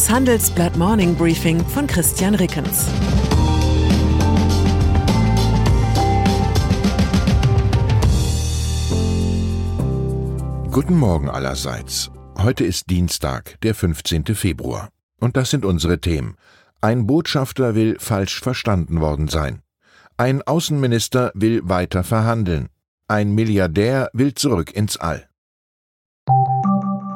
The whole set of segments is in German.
Das Handelsblatt Morning Briefing von Christian Rickens. Guten Morgen allerseits. Heute ist Dienstag, der 15. Februar. Und das sind unsere Themen. Ein Botschafter will falsch verstanden worden sein. Ein Außenminister will weiter verhandeln. Ein Milliardär will zurück ins All.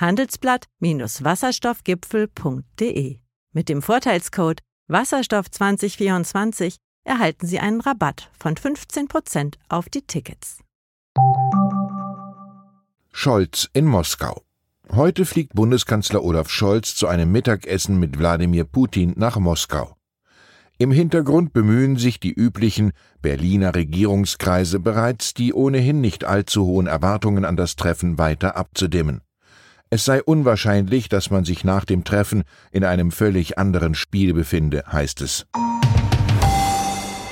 handelsblatt-wasserstoffgipfel.de. Mit dem Vorteilscode Wasserstoff 2024 erhalten Sie einen Rabatt von 15% auf die Tickets. Scholz in Moskau. Heute fliegt Bundeskanzler Olaf Scholz zu einem Mittagessen mit Wladimir Putin nach Moskau. Im Hintergrund bemühen sich die üblichen Berliner Regierungskreise bereits, die ohnehin nicht allzu hohen Erwartungen an das Treffen weiter abzudimmen. Es sei unwahrscheinlich, dass man sich nach dem Treffen in einem völlig anderen Spiel befinde, heißt es.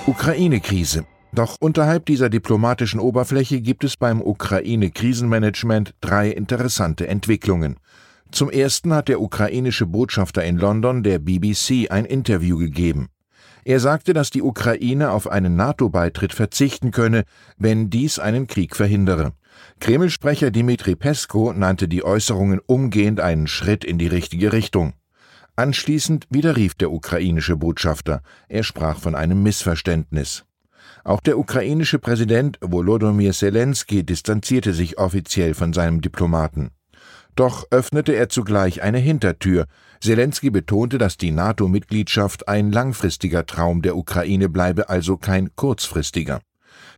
Ukraine-Krise. Doch unterhalb dieser diplomatischen Oberfläche gibt es beim Ukraine-Krisenmanagement drei interessante Entwicklungen. Zum ersten hat der ukrainische Botschafter in London der BBC ein Interview gegeben. Er sagte, dass die Ukraine auf einen NATO-Beitritt verzichten könne, wenn dies einen Krieg verhindere. Kreml-Sprecher Dmitri Pesko nannte die Äußerungen umgehend einen Schritt in die richtige Richtung. Anschließend widerrief der ukrainische Botschafter. Er sprach von einem Missverständnis. Auch der ukrainische Präsident Volodymyr Zelensky distanzierte sich offiziell von seinem Diplomaten. Doch öffnete er zugleich eine Hintertür. Zelensky betonte, dass die NATO-Mitgliedschaft ein langfristiger Traum der Ukraine bleibe, also kein kurzfristiger.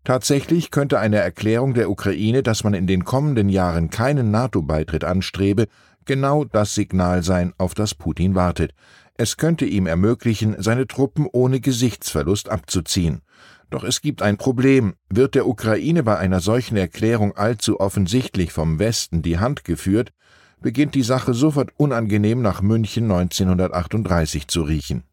Tatsächlich könnte eine Erklärung der Ukraine, dass man in den kommenden Jahren keinen NATO-Beitritt anstrebe, genau das Signal sein, auf das Putin wartet. Es könnte ihm ermöglichen, seine Truppen ohne Gesichtsverlust abzuziehen. Doch es gibt ein Problem. Wird der Ukraine bei einer solchen Erklärung allzu offensichtlich vom Westen die Hand geführt, beginnt die Sache sofort unangenehm nach München 1938 zu riechen.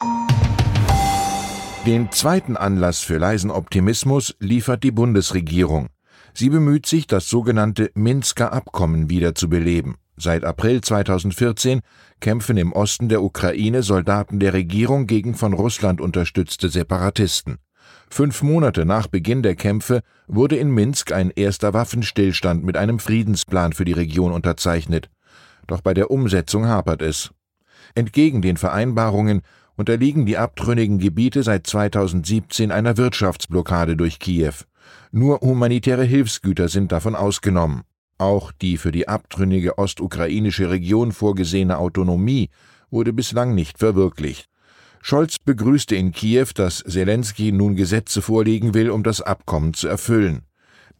Den zweiten Anlass für leisen Optimismus liefert die Bundesregierung. Sie bemüht sich, das sogenannte Minsker Abkommen wiederzubeleben. Seit April 2014 kämpfen im Osten der Ukraine Soldaten der Regierung gegen von Russland unterstützte Separatisten. Fünf Monate nach Beginn der Kämpfe wurde in Minsk ein erster Waffenstillstand mit einem Friedensplan für die Region unterzeichnet. Doch bei der Umsetzung hapert es. Entgegen den Vereinbarungen unterliegen die abtrünnigen Gebiete seit 2017 einer Wirtschaftsblockade durch Kiew. Nur humanitäre Hilfsgüter sind davon ausgenommen. Auch die für die abtrünnige ostukrainische Region vorgesehene Autonomie wurde bislang nicht verwirklicht. Scholz begrüßte in Kiew, dass Zelensky nun Gesetze vorlegen will, um das Abkommen zu erfüllen.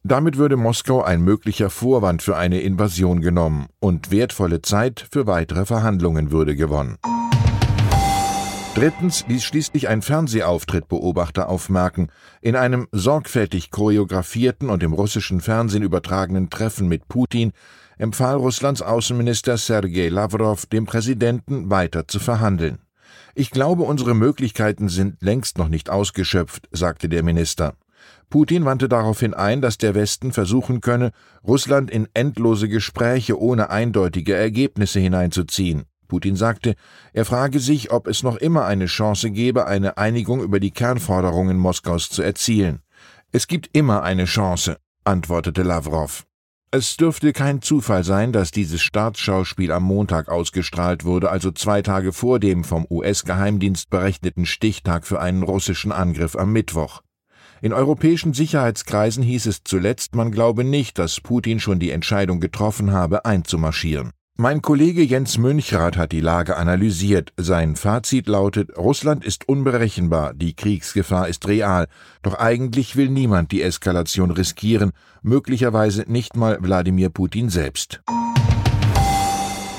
Damit würde Moskau ein möglicher Vorwand für eine Invasion genommen und wertvolle Zeit für weitere Verhandlungen würde gewonnen. Drittens ließ schließlich ein Fernsehauftritt Beobachter aufmerken. In einem sorgfältig choreografierten und im russischen Fernsehen übertragenen Treffen mit Putin empfahl Russlands Außenminister Sergei Lavrov dem Präsidenten weiter zu verhandeln. Ich glaube, unsere Möglichkeiten sind längst noch nicht ausgeschöpft, sagte der Minister. Putin wandte daraufhin ein, dass der Westen versuchen könne, Russland in endlose Gespräche ohne eindeutige Ergebnisse hineinzuziehen. Putin sagte, er frage sich, ob es noch immer eine Chance gebe, eine Einigung über die Kernforderungen Moskaus zu erzielen. Es gibt immer eine Chance, antwortete Lavrov. Es dürfte kein Zufall sein, dass dieses Staatsschauspiel am Montag ausgestrahlt wurde, also zwei Tage vor dem vom US-Geheimdienst berechneten Stichtag für einen russischen Angriff am Mittwoch. In europäischen Sicherheitskreisen hieß es zuletzt, man glaube nicht, dass Putin schon die Entscheidung getroffen habe, einzumarschieren. Mein Kollege Jens Münchrath hat die Lage analysiert. Sein Fazit lautet, Russland ist unberechenbar, die Kriegsgefahr ist real, doch eigentlich will niemand die Eskalation riskieren, möglicherweise nicht mal Wladimir Putin selbst.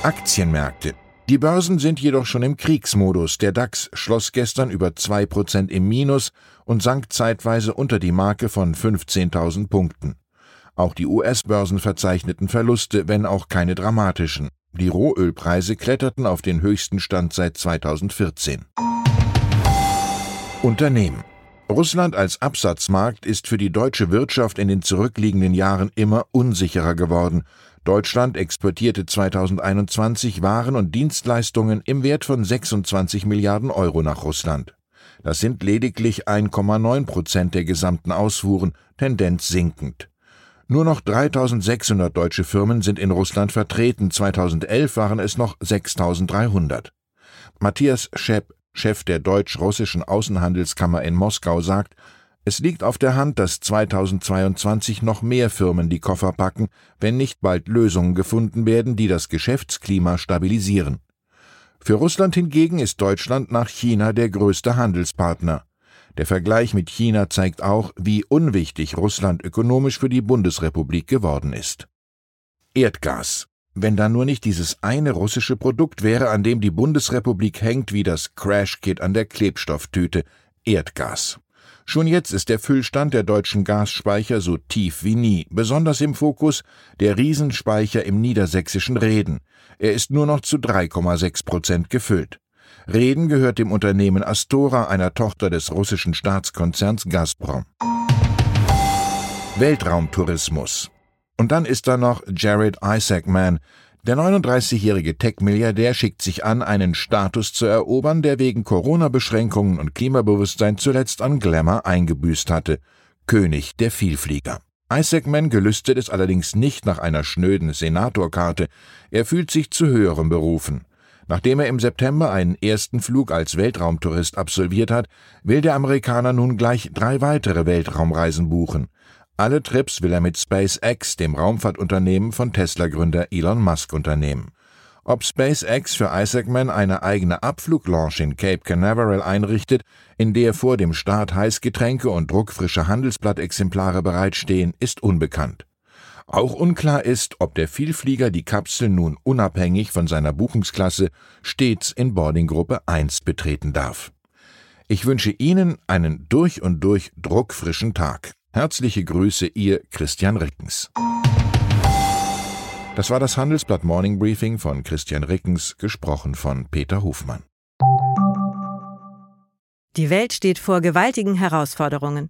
Aktienmärkte. Die Börsen sind jedoch schon im Kriegsmodus. Der DAX schloss gestern über 2% im Minus und sank zeitweise unter die Marke von 15.000 Punkten. Auch die US-Börsen verzeichneten Verluste, wenn auch keine dramatischen. Die Rohölpreise kletterten auf den höchsten Stand seit 2014. Unternehmen Russland als Absatzmarkt ist für die deutsche Wirtschaft in den zurückliegenden Jahren immer unsicherer geworden. Deutschland exportierte 2021 Waren und Dienstleistungen im Wert von 26 Milliarden Euro nach Russland. Das sind lediglich 1,9 Prozent der gesamten Ausfuhren, Tendenz sinkend. Nur noch 3600 deutsche Firmen sind in Russland vertreten, 2011 waren es noch 6300. Matthias Schepp, Chef der deutsch-russischen Außenhandelskammer in Moskau, sagt, es liegt auf der Hand, dass 2022 noch mehr Firmen die Koffer packen, wenn nicht bald Lösungen gefunden werden, die das Geschäftsklima stabilisieren. Für Russland hingegen ist Deutschland nach China der größte Handelspartner. Der Vergleich mit China zeigt auch, wie unwichtig Russland ökonomisch für die Bundesrepublik geworden ist. Erdgas wenn da nur nicht dieses eine russische Produkt wäre, an dem die Bundesrepublik hängt wie das Crashkit an der Klebstofftüte Erdgas. Schon jetzt ist der Füllstand der deutschen Gasspeicher so tief wie nie, besonders im Fokus der Riesenspeicher im niedersächsischen Reden. Er ist nur noch zu 3,6 Prozent gefüllt. Reden gehört dem Unternehmen Astora, einer Tochter des russischen Staatskonzerns Gazprom. Weltraumtourismus und dann ist da noch Jared Isaacman. Der 39-jährige Tech-Milliardär schickt sich an, einen Status zu erobern, der wegen Corona-Beschränkungen und Klimabewusstsein zuletzt an Glamour eingebüßt hatte. König der Vielflieger. Isaacman gelüstet es allerdings nicht nach einer schnöden Senatorkarte. Er fühlt sich zu höherem berufen. Nachdem er im September einen ersten Flug als Weltraumtourist absolviert hat, will der Amerikaner nun gleich drei weitere Weltraumreisen buchen. Alle Trips will er mit SpaceX, dem Raumfahrtunternehmen von Tesla-Gründer Elon Musk, unternehmen. Ob SpaceX für Isaacman eine eigene Abfluglaunch in Cape Canaveral einrichtet, in der vor dem Start Heißgetränke und druckfrische Handelsblattexemplare bereitstehen, ist unbekannt. Auch unklar ist, ob der Vielflieger die Kapsel nun unabhängig von seiner Buchungsklasse stets in Boardinggruppe 1 betreten darf. Ich wünsche Ihnen einen durch und durch druckfrischen Tag. Herzliche Grüße, Ihr Christian Rickens. Das war das Handelsblatt Morning Briefing von Christian Rickens, gesprochen von Peter Hofmann. Die Welt steht vor gewaltigen Herausforderungen.